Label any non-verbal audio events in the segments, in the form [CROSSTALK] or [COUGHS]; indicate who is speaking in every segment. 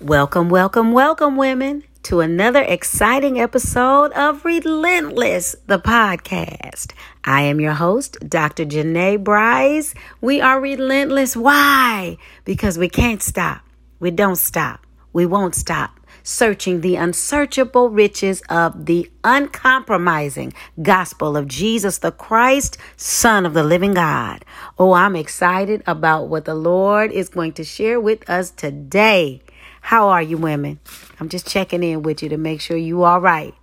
Speaker 1: Welcome, welcome, welcome, women, to another exciting episode of Relentless, the podcast. I am your host, Dr. Janae Bryce. We are relentless. Why? Because we can't stop. We don't stop. We won't stop searching the unsearchable riches of the uncompromising gospel of Jesus the Christ, Son of the living God. Oh, I'm excited about what the Lord is going to share with us today. How are you, women? I'm just checking in with you to make sure you are right.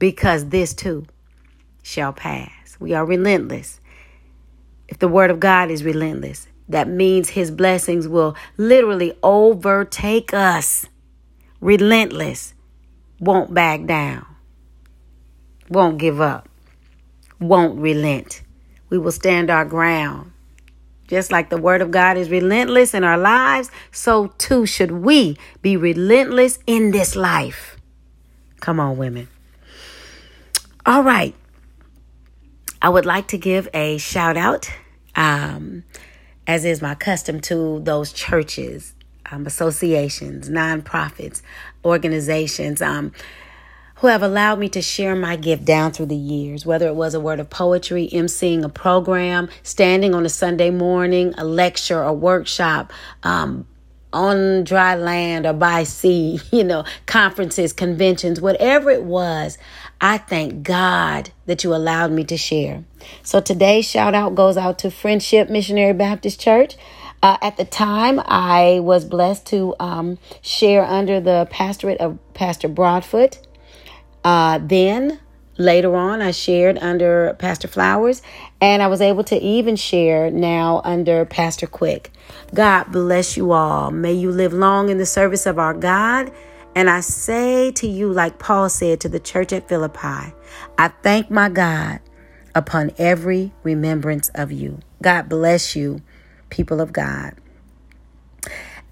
Speaker 1: Because this too shall pass. We are relentless. If the word of God is relentless, that means his blessings will literally overtake us. Relentless. Won't back down. Won't give up. Won't relent. We will stand our ground. Just like the word of God is relentless in our lives, so too should we be relentless in this life. Come on, women. All right. I would like to give a shout out, um, as is my custom, to those churches, um, associations, nonprofits, organizations. Um, who have allowed me to share my gift down through the years, whether it was a word of poetry, emceeing a program, standing on a Sunday morning, a lecture, a workshop, um, on dry land or by sea, [LAUGHS] you know, conferences, conventions, whatever it was. I thank God that you allowed me to share. So today's shout out goes out to Friendship Missionary Baptist Church. Uh, at the time, I was blessed to um, share under the pastorate of Pastor Broadfoot. Uh, then later on, I shared under Pastor Flowers, and I was able to even share now under Pastor Quick. God bless you all. May you live long in the service of our God. And I say to you, like Paul said to the church at Philippi, I thank my God upon every remembrance of you. God bless you, people of God.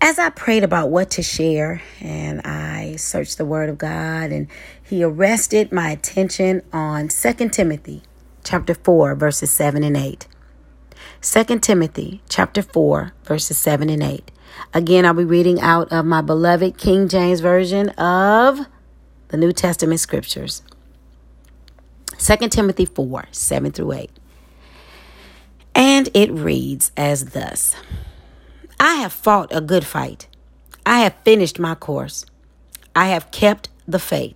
Speaker 1: As I prayed about what to share and I searched the word of God and he arrested my attention on 2 Timothy chapter 4 verses 7 and 8. 2 Timothy chapter 4 verses 7 and 8. Again, I'll be reading out of my beloved King James version of the New Testament scriptures. 2 Timothy 4 7 through 8. And it reads as thus. I have fought a good fight. I have finished my course. I have kept the faith.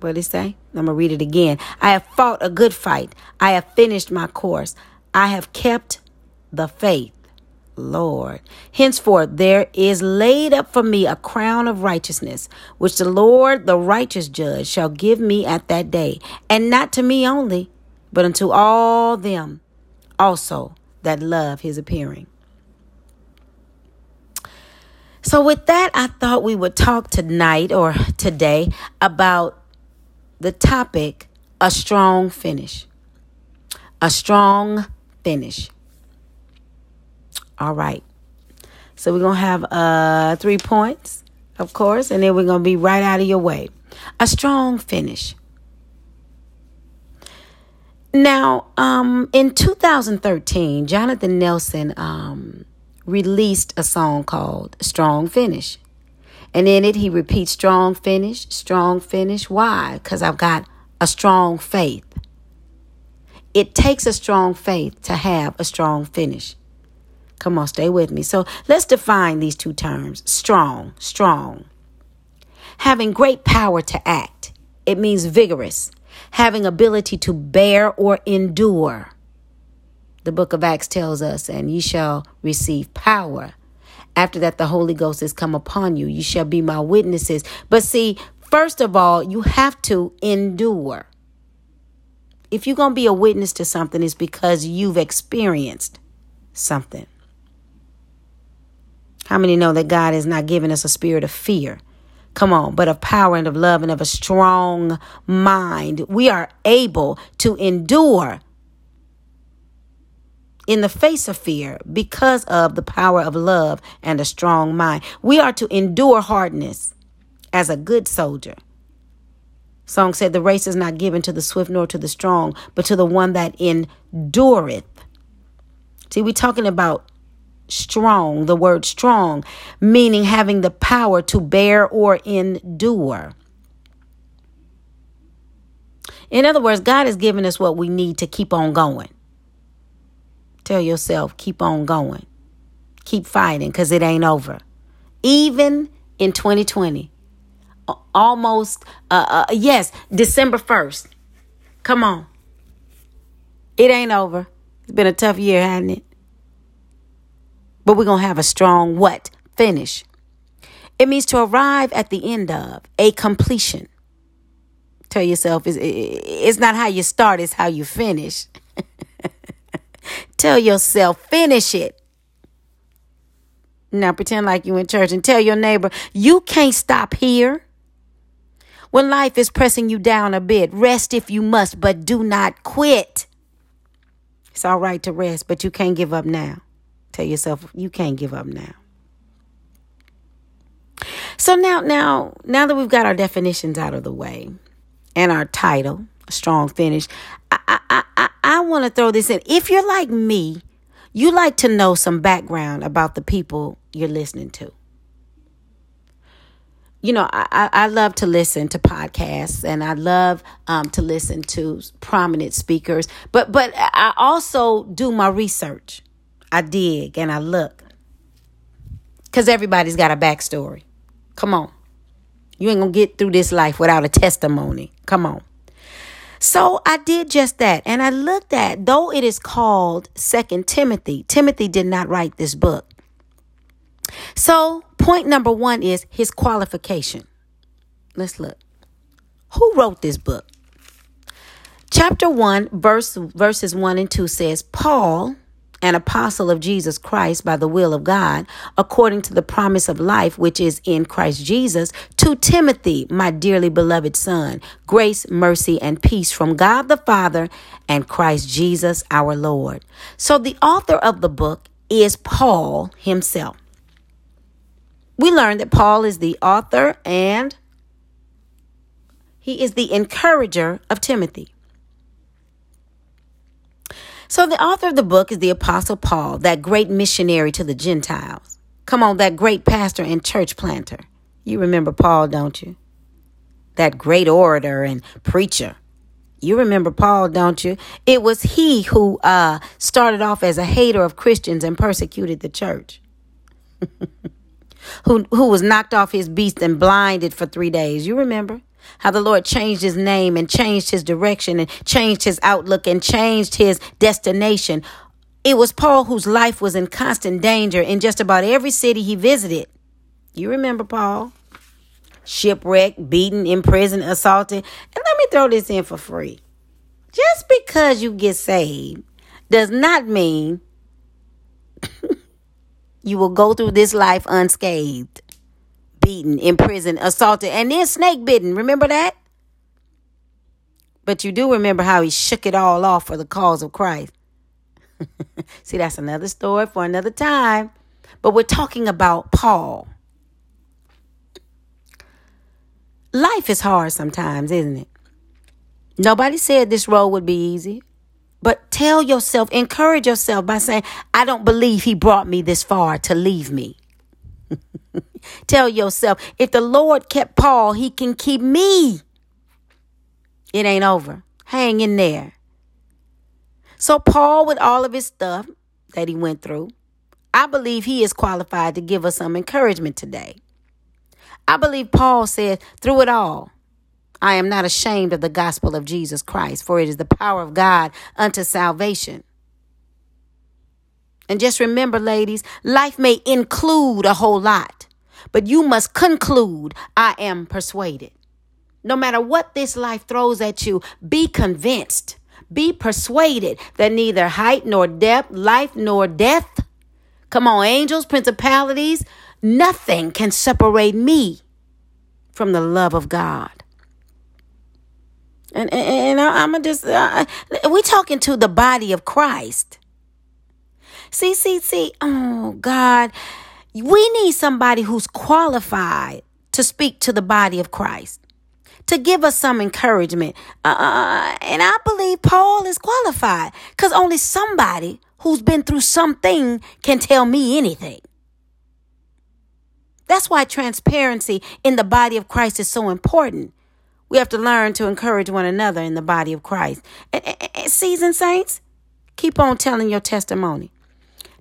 Speaker 1: What did he say? I'm going to read it again. I have fought a good fight. I have finished my course. I have kept the faith. Lord. Henceforth, there is laid up for me a crown of righteousness, which the Lord, the righteous judge, shall give me at that day, and not to me only, but unto all them also that love his appearing. So, with that, I thought we would talk tonight or today about the topic a strong finish. A strong finish. All right. So, we're going to have uh, three points, of course, and then we're going to be right out of your way. A strong finish. Now, um, in 2013, Jonathan Nelson um, released a song called Strong Finish. And in it, he repeats strong finish, strong finish. Why? Because I've got a strong faith. It takes a strong faith to have a strong finish. Come on, stay with me. So let's define these two terms strong, strong. Having great power to act, it means vigorous, having ability to bear or endure the book of Acts tells us, and ye shall receive power. After that, the Holy Ghost has come upon you. You shall be my witnesses. But see, first of all, you have to endure. If you're going to be a witness to something, it's because you've experienced something. How many know that God has not given us a spirit of fear? Come on, but of power and of love and of a strong mind. We are able to endure in the face of fear because of the power of love and a strong mind. We are to endure hardness as a good soldier. Song said, The race is not given to the swift nor to the strong, but to the one that endureth. See, we're talking about strong, the word strong, meaning having the power to bear or endure. In other words, God has given us what we need to keep on going. Tell yourself, keep on going. Keep fighting because it ain't over. Even in 2020, almost, uh, uh, yes, December 1st. Come on. It ain't over. It's been a tough year, hasn't it? But we're going to have a strong what? Finish. It means to arrive at the end of, a completion. Tell yourself it's, it's not how you start, it's how you finish. Tell yourself, finish it. Now pretend like you in church and tell your neighbor, you can't stop here. When life is pressing you down a bit, rest if you must, but do not quit. It's all right to rest, but you can't give up now. Tell yourself you can't give up now. So now now now that we've got our definitions out of the way and our title, a strong finish, I I I, want to throw this in. If you're like me, you like to know some background about the people you're listening to you know, I, I love to listen to podcasts and I love um, to listen to prominent speakers, but but I also do my research. I dig and I look because everybody's got a backstory. Come on, you ain't gonna get through this life without a testimony. Come on. So I did just that, and I looked at though it is called Second Timothy. Timothy did not write this book. So, point number one is his qualification. Let's look. Who wrote this book? Chapter 1, verse, verses 1 and 2 says, Paul, an apostle of Jesus Christ by the will of God, according to the promise of life which is in Christ Jesus, to Timothy, my dearly beloved son, grace, mercy, and peace from God the Father and Christ Jesus our Lord. So the author of the book is Paul himself we learn that Paul is the author and he is the encourager of Timothy. So, the author of the book is the Apostle Paul, that great missionary to the Gentiles. Come on, that great pastor and church planter. You remember Paul, don't you? That great orator and preacher. You remember Paul, don't you? It was he who uh, started off as a hater of Christians and persecuted the church. [LAUGHS] who, who was knocked off his beast and blinded for three days. You remember? How the Lord changed his name and changed his direction and changed his outlook and changed his destination. It was Paul whose life was in constant danger in just about every city he visited. You remember Paul? Shipwrecked, beaten, imprisoned, assaulted. And let me throw this in for free. Just because you get saved does not mean [COUGHS] you will go through this life unscathed, beaten, imprisoned, assaulted, and then snake bitten. Remember that? But you do remember how he shook it all off for the cause of Christ. [LAUGHS] See, that's another story for another time. But we're talking about Paul. Life is hard sometimes, isn't it? Nobody said this road would be easy. But tell yourself, encourage yourself by saying, I don't believe he brought me this far to leave me. [LAUGHS] tell yourself, if the Lord kept Paul, he can keep me. It ain't over. Hang in there. So, Paul, with all of his stuff that he went through, I believe he is qualified to give us some encouragement today. I believe Paul said, through it all, I am not ashamed of the gospel of Jesus Christ, for it is the power of God unto salvation. And just remember, ladies, life may include a whole lot, but you must conclude, I am persuaded. No matter what this life throws at you, be convinced, be persuaded that neither height nor depth, life nor death, come on, angels, principalities, nothing can separate me from the love of God. And, and, and I'm gonna just, uh, we talking to the body of Christ. See, see, see, oh God, we need somebody who's qualified to speak to the body of Christ, to give us some encouragement. Uh, and I believe Paul is qualified because only somebody who's been through something can tell me anything. That's why transparency in the body of Christ is so important. We have to learn to encourage one another in the body of Christ. And, and, and seasoned saints, keep on telling your testimony.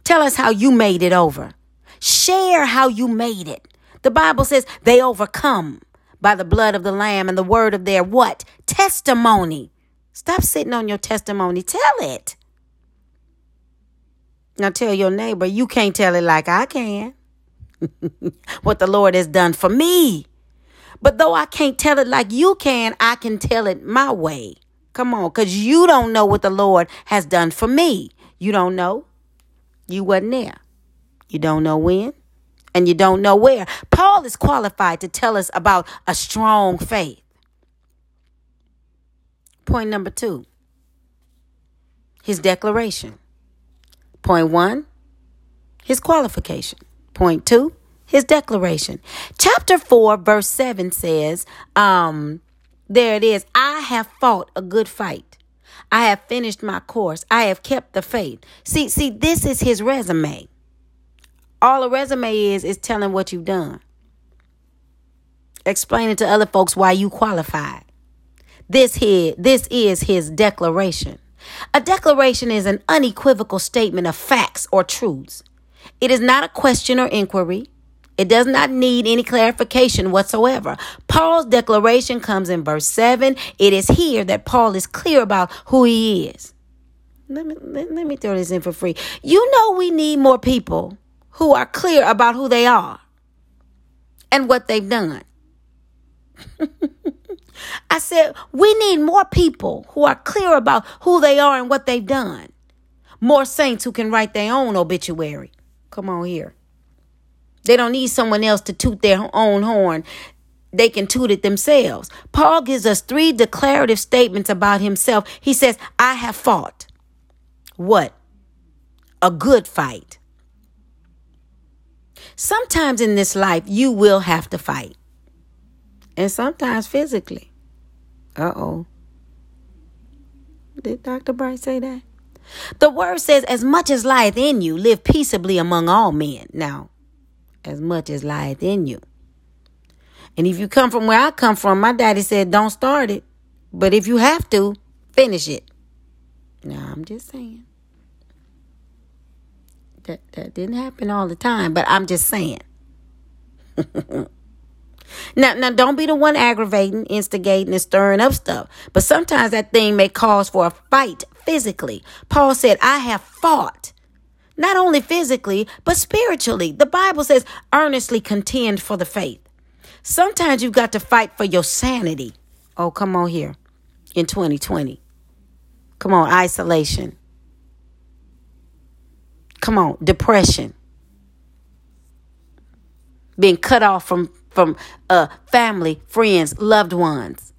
Speaker 1: Tell us how you made it over. Share how you made it. The Bible says they overcome by the blood of the Lamb and the word of their what? Testimony. Stop sitting on your testimony. Tell it. Now tell your neighbor, you can't tell it like I can. [LAUGHS] what the Lord has done for me. But though I can't tell it like you can, I can tell it my way. Come on, because you don't know what the Lord has done for me. You don't know. You wasn't there. You don't know when and you don't know where. Paul is qualified to tell us about a strong faith. Point number two his declaration. Point one, his qualification. Point two, his declaration. Chapter 4, verse 7 says, um, there it is. I have fought a good fight. I have finished my course. I have kept the faith. See, see, this is his resume. All a resume is is telling what you've done. Explaining to other folks why you qualified. This here, this is his declaration. A declaration is an unequivocal statement of facts or truths. It is not a question or inquiry. It does not need any clarification whatsoever. Paul's declaration comes in verse 7. It is here that Paul is clear about who he is. Let me, let, let me throw this in for free. You know, we need more people who are clear about who they are and what they've done. [LAUGHS] I said, we need more people who are clear about who they are and what they've done. More saints who can write their own obituary. Come on here. They don't need someone else to toot their own horn. They can toot it themselves. Paul gives us three declarative statements about himself. He says, I have fought. What? A good fight. Sometimes in this life, you will have to fight. And sometimes physically. Uh oh. Did Dr. Bright say that? The word says, as much as lieth in you, live peaceably among all men. Now, as much as lieth in you. And if you come from where I come from, my daddy said, don't start it. But if you have to, finish it. Now, I'm just saying. That, that didn't happen all the time, but I'm just saying. [LAUGHS] now, now, don't be the one aggravating, instigating, and stirring up stuff. But sometimes that thing may cause for a fight physically. Paul said, I have fought not only physically, but spiritually. The Bible says, earnestly contend for the faith. Sometimes you've got to fight for your sanity. Oh, come on here in 2020. Come on, isolation. Come on, depression. Being cut off from from uh, family, friends, loved ones.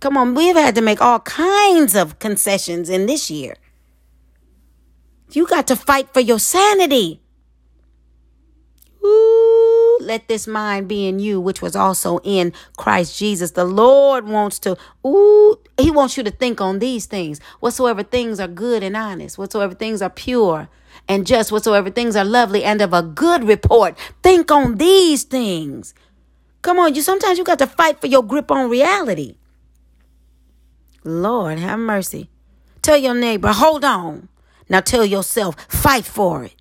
Speaker 1: Come on, we've had to make all kinds of concessions in this year. You got to fight for your sanity. Ooh, let this mind be in you, which was also in Christ Jesus. The Lord wants to, ooh, He wants you to think on these things. Whatsoever things are good and honest, whatsoever things are pure and just, whatsoever things are lovely and of a good report. Think on these things. Come on, you sometimes you got to fight for your grip on reality. Lord, have mercy. Tell your neighbor, hold on. Now tell yourself, fight for it.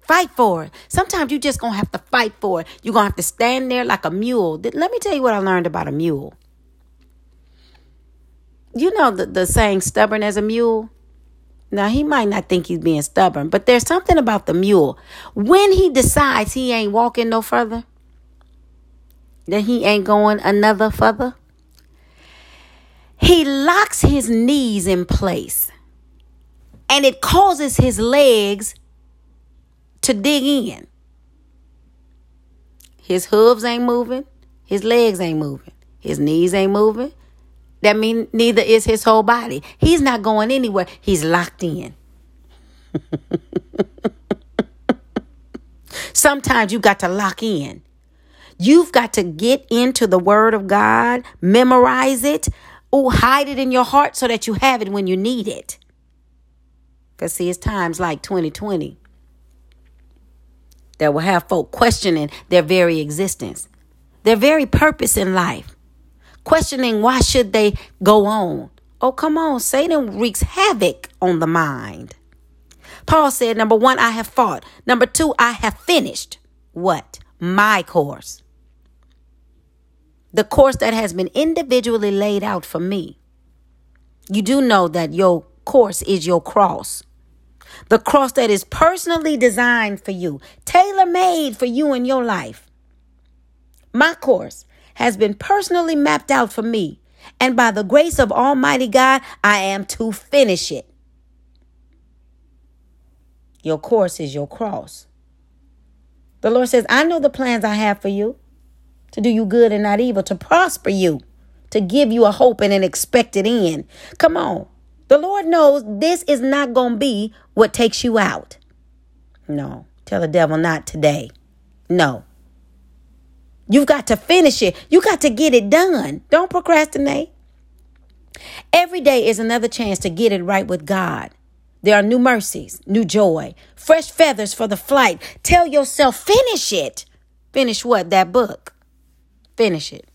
Speaker 1: Fight for it. Sometimes you just gonna have to fight for it. You're gonna have to stand there like a mule. Let me tell you what I learned about a mule. You know the, the saying stubborn as a mule? Now he might not think he's being stubborn, but there's something about the mule. When he decides he ain't walking no further, then he ain't going another further, he locks his knees in place and it causes his legs to dig in. His hooves ain't moving, his legs ain't moving, his knees ain't moving. That means neither is his whole body. He's not going anywhere. He's locked in. [LAUGHS] Sometimes you got to lock in. You've got to get into the Word of God, memorize it, or hide it in your heart so that you have it when you need it. Because, see, it's times like 2020 that will have folk questioning their very existence, their very purpose in life, questioning why should they go on. Oh, come on. Satan wreaks havoc on the mind. Paul said, number one, I have fought. Number two, I have finished what? My course. The course that has been individually laid out for me. You do know that your course is your cross. The cross that is personally designed for you, tailor made for you in your life. My course has been personally mapped out for me, and by the grace of Almighty God, I am to finish it. Your course is your cross. The Lord says, I know the plans I have for you to do you good and not evil, to prosper you, to give you a hope and an expected end. Come on. The Lord knows this is not going to be what takes you out. No, tell the devil not today. No. You've got to finish it. You got to get it done. Don't procrastinate. Every day is another chance to get it right with God. There are new mercies, new joy, fresh feathers for the flight. Tell yourself, finish it. Finish what? That book. Finish it.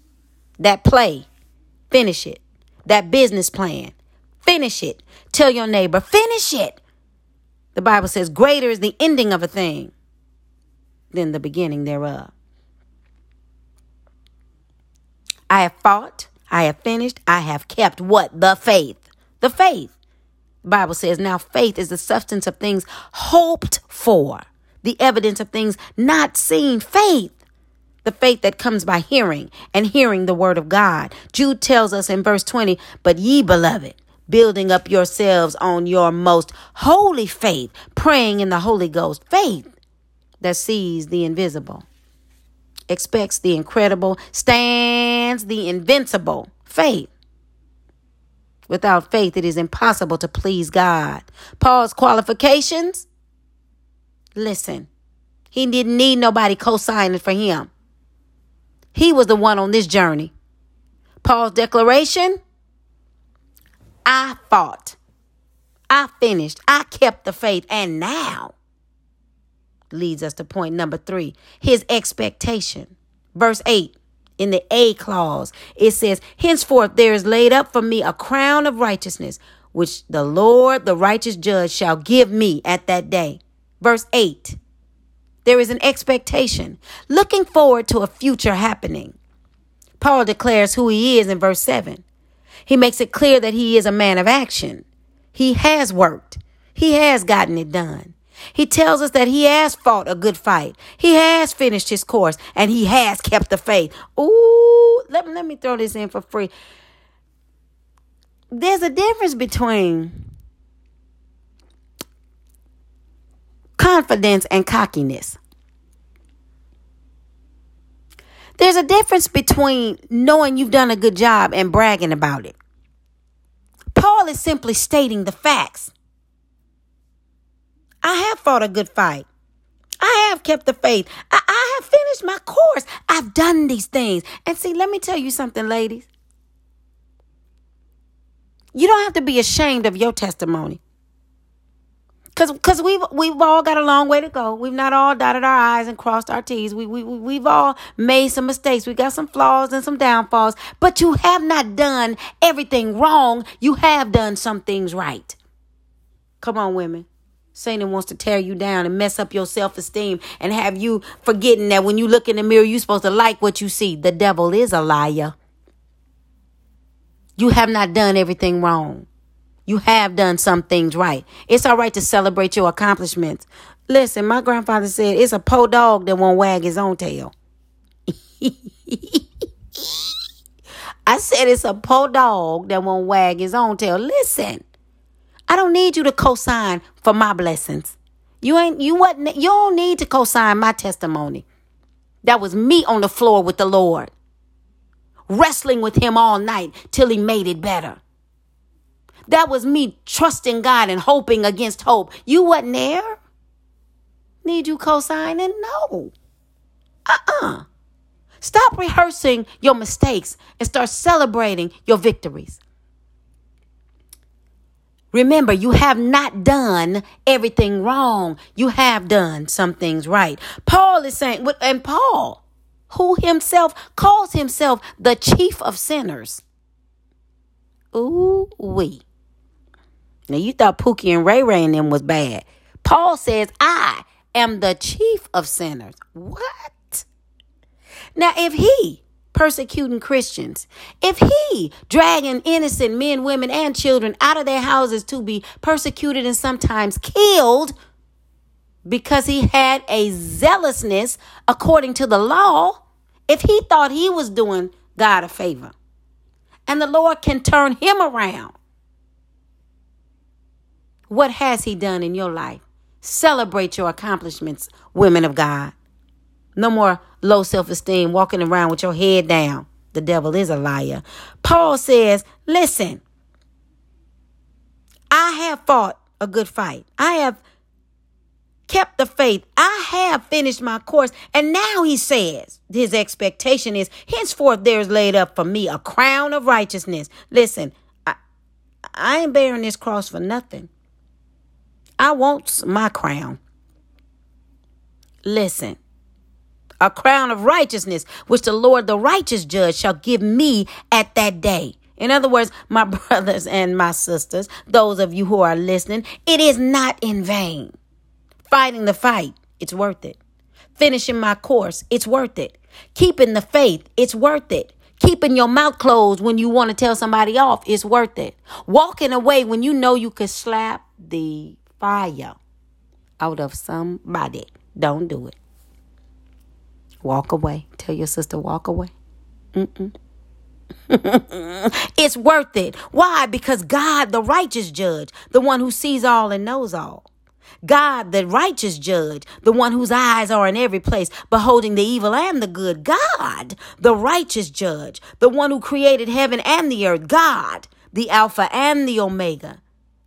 Speaker 1: That play. Finish it. That business plan. Finish it. Tell your neighbor, finish it. The Bible says, greater is the ending of a thing than the beginning thereof. I have fought, I have finished, I have kept what? The faith. The faith. The Bible says, now faith is the substance of things hoped for, the evidence of things not seen. Faith. The faith that comes by hearing and hearing the word of God. Jude tells us in verse 20, but ye beloved, building up yourselves on your most holy faith, praying in the Holy Ghost. Faith that sees the invisible, expects the incredible, stands the invincible. Faith. Without faith, it is impossible to please God. Paul's qualifications. Listen, he didn't need nobody co signing for him. He was the one on this journey. Paul's declaration I fought. I finished. I kept the faith. And now leads us to point number three his expectation. Verse 8 in the A clause, it says, Henceforth there is laid up for me a crown of righteousness, which the Lord, the righteous judge, shall give me at that day. Verse 8 there is an expectation, looking forward to a future happening. Paul declares who he is in verse 7. He makes it clear that he is a man of action. He has worked. He has gotten it done. He tells us that he has fought a good fight. He has finished his course and he has kept the faith. Ooh, let me, let me throw this in for free. There's a difference between confidence and cockiness. There's a difference between knowing you've done a good job and bragging about it. Paul is simply stating the facts. I have fought a good fight. I have kept the faith. I, I, have finished my course. I've done these things. And see, let me tell you something, ladies. You don't have to be ashamed of your testimony. Cause, cause we've we've all got a long way to go. We've not all dotted our I's and crossed our T's. We we we've all made some mistakes. We got some flaws and some downfalls. But you have not done everything wrong. You have done some things right. Come on, women. Satan wants to tear you down and mess up your self esteem and have you forgetting that when you look in the mirror, you're supposed to like what you see. The devil is a liar. You have not done everything wrong. You have done some things right. It's all right to celebrate your accomplishments. Listen, my grandfather said it's a po dog that won't wag his own tail. [LAUGHS] I said it's a po dog that won't wag his own tail. Listen, I don't need you to co-sign for my blessings. You ain't you what you don't need to co-sign my testimony. That was me on the floor with the Lord. Wrestling with him all night till he made it better. That was me trusting God and hoping against hope. You wasn't there? Need you co-signing? No. Uh-uh. Stop rehearsing your mistakes and start celebrating your victories. Remember, you have not done everything wrong. You have done some things right. Paul is saying, and Paul, who himself calls himself the chief of sinners. Ooh, wee. Now you thought Pookie and Ray Ray and them was bad. Paul says, I am the chief of sinners. What? Now, if he persecuting Christians, if he dragging innocent men, women, and children out of their houses to be persecuted and sometimes killed because he had a zealousness according to the law, if he thought he was doing God a favor, and the Lord can turn him around, what has he done in your life? Celebrate your accomplishments, women of God. No more low self esteem, walking around with your head down. The devil is a liar. Paul says, Listen, I have fought a good fight. I have kept the faith. I have finished my course. And now he says, his expectation is, henceforth there is laid up for me a crown of righteousness. Listen, I, I ain't bearing this cross for nothing. I want my crown. Listen, a crown of righteousness, which the Lord, the righteous judge, shall give me at that day. In other words, my [LAUGHS] brothers and my sisters, those of you who are listening, it is not in vain. Fighting the fight, it's worth it. Finishing my course, it's worth it. Keeping the faith, it's worth it. Keeping your mouth closed when you want to tell somebody off, it's worth it. Walking away when you know you could slap the fire out of somebody, don't do it. Walk away. Tell your sister, walk away. Mm-mm. [LAUGHS] it's worth it. Why? Because God, the righteous judge, the one who sees all and knows all. God, the righteous judge, the one whose eyes are in every place, beholding the evil and the good. God, the righteous judge, the one who created heaven and the earth. God, the Alpha and the Omega,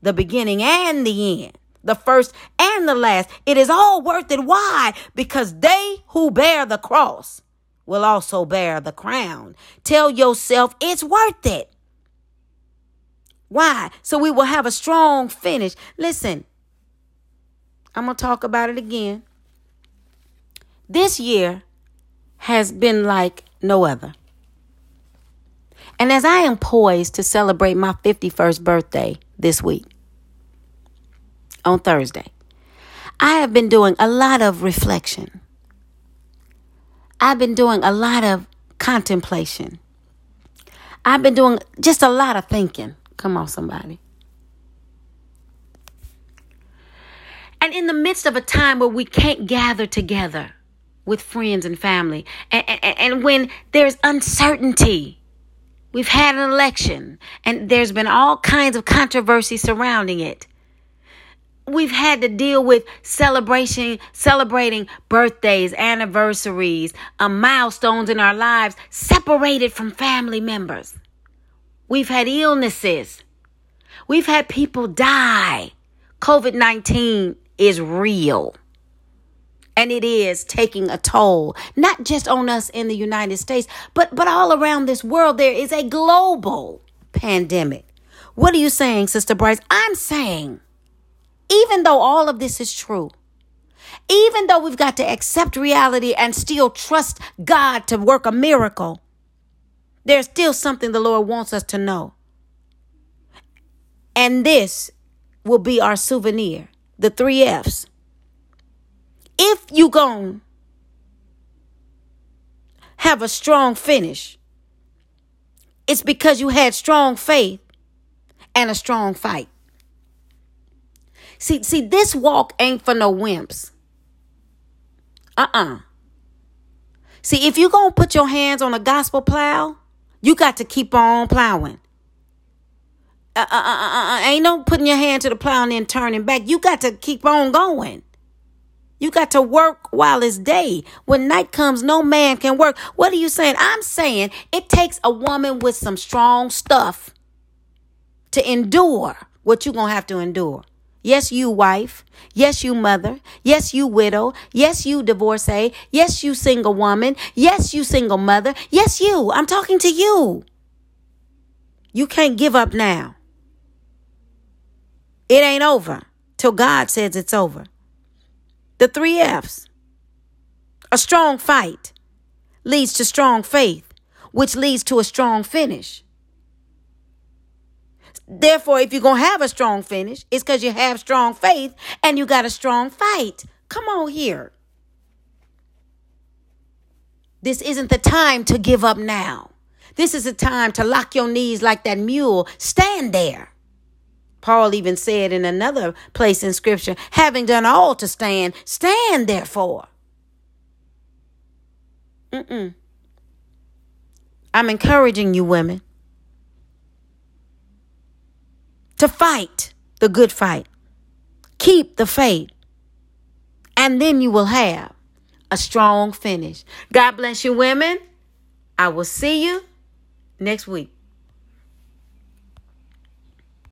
Speaker 1: the beginning and the end the first and the last. It is all worth it. Why? Because they who bear the cross will also bear the crown. Tell yourself it's worth it. Why? So we will have a strong finish. Listen, I'm going to talk about it again. This year has been like no other. And as I am poised to celebrate my 51st birthday this week, on Thursday. I have been doing a lot of reflection. I've been doing a lot of contemplation. I've been doing just a lot of thinking. Come on, somebody. And in the midst of a time where we can't gather together with friends and family, and, and, and when there's uncertainty, we've had an election and there's been all kinds of controversy surrounding it we've had to deal with celebration, celebrating birthdays, anniversaries, um, milestones in our lives, separated from family members. We've had illnesses. We've had people die. COVID 19 is real. And it is taking a toll, not just on us in the United States, but, but all around this world. There is a global pandemic. What are you saying, Sister Bryce? I'm saying even though all of this is true, even though we've got to accept reality and still trust God to work a miracle, there's still something the Lord wants us to know. And this will be our souvenir the three F's. If you going have a strong finish, it's because you had strong faith and a strong fight. See, see, this walk ain't for no wimps. Uh-uh. See, if you're gonna put your hands on a gospel plow, you got to keep on plowing. Uh, uh, uh, uh, ain't no putting your hand to the plow and then turning back. You got to keep on going. You got to work while it's day. When night comes, no man can work. What are you saying? I'm saying it takes a woman with some strong stuff to endure what you're going to have to endure. Yes, you wife. Yes, you mother. Yes, you widow. Yes, you divorcee. Yes, you single woman. Yes, you single mother. Yes, you. I'm talking to you. You can't give up now. It ain't over till God says it's over. The three F's. A strong fight leads to strong faith, which leads to a strong finish. Therefore, if you're going to have a strong finish, it's because you have strong faith and you got a strong fight. Come on here. This isn't the time to give up now. This is the time to lock your knees like that mule. Stand there. Paul even said in another place in scripture, having done all to stand, stand therefore. Mm-mm. I'm encouraging you, women, to fight the good fight. Keep the faith. And then you will have a strong finish. God bless you, women. I will see you next week.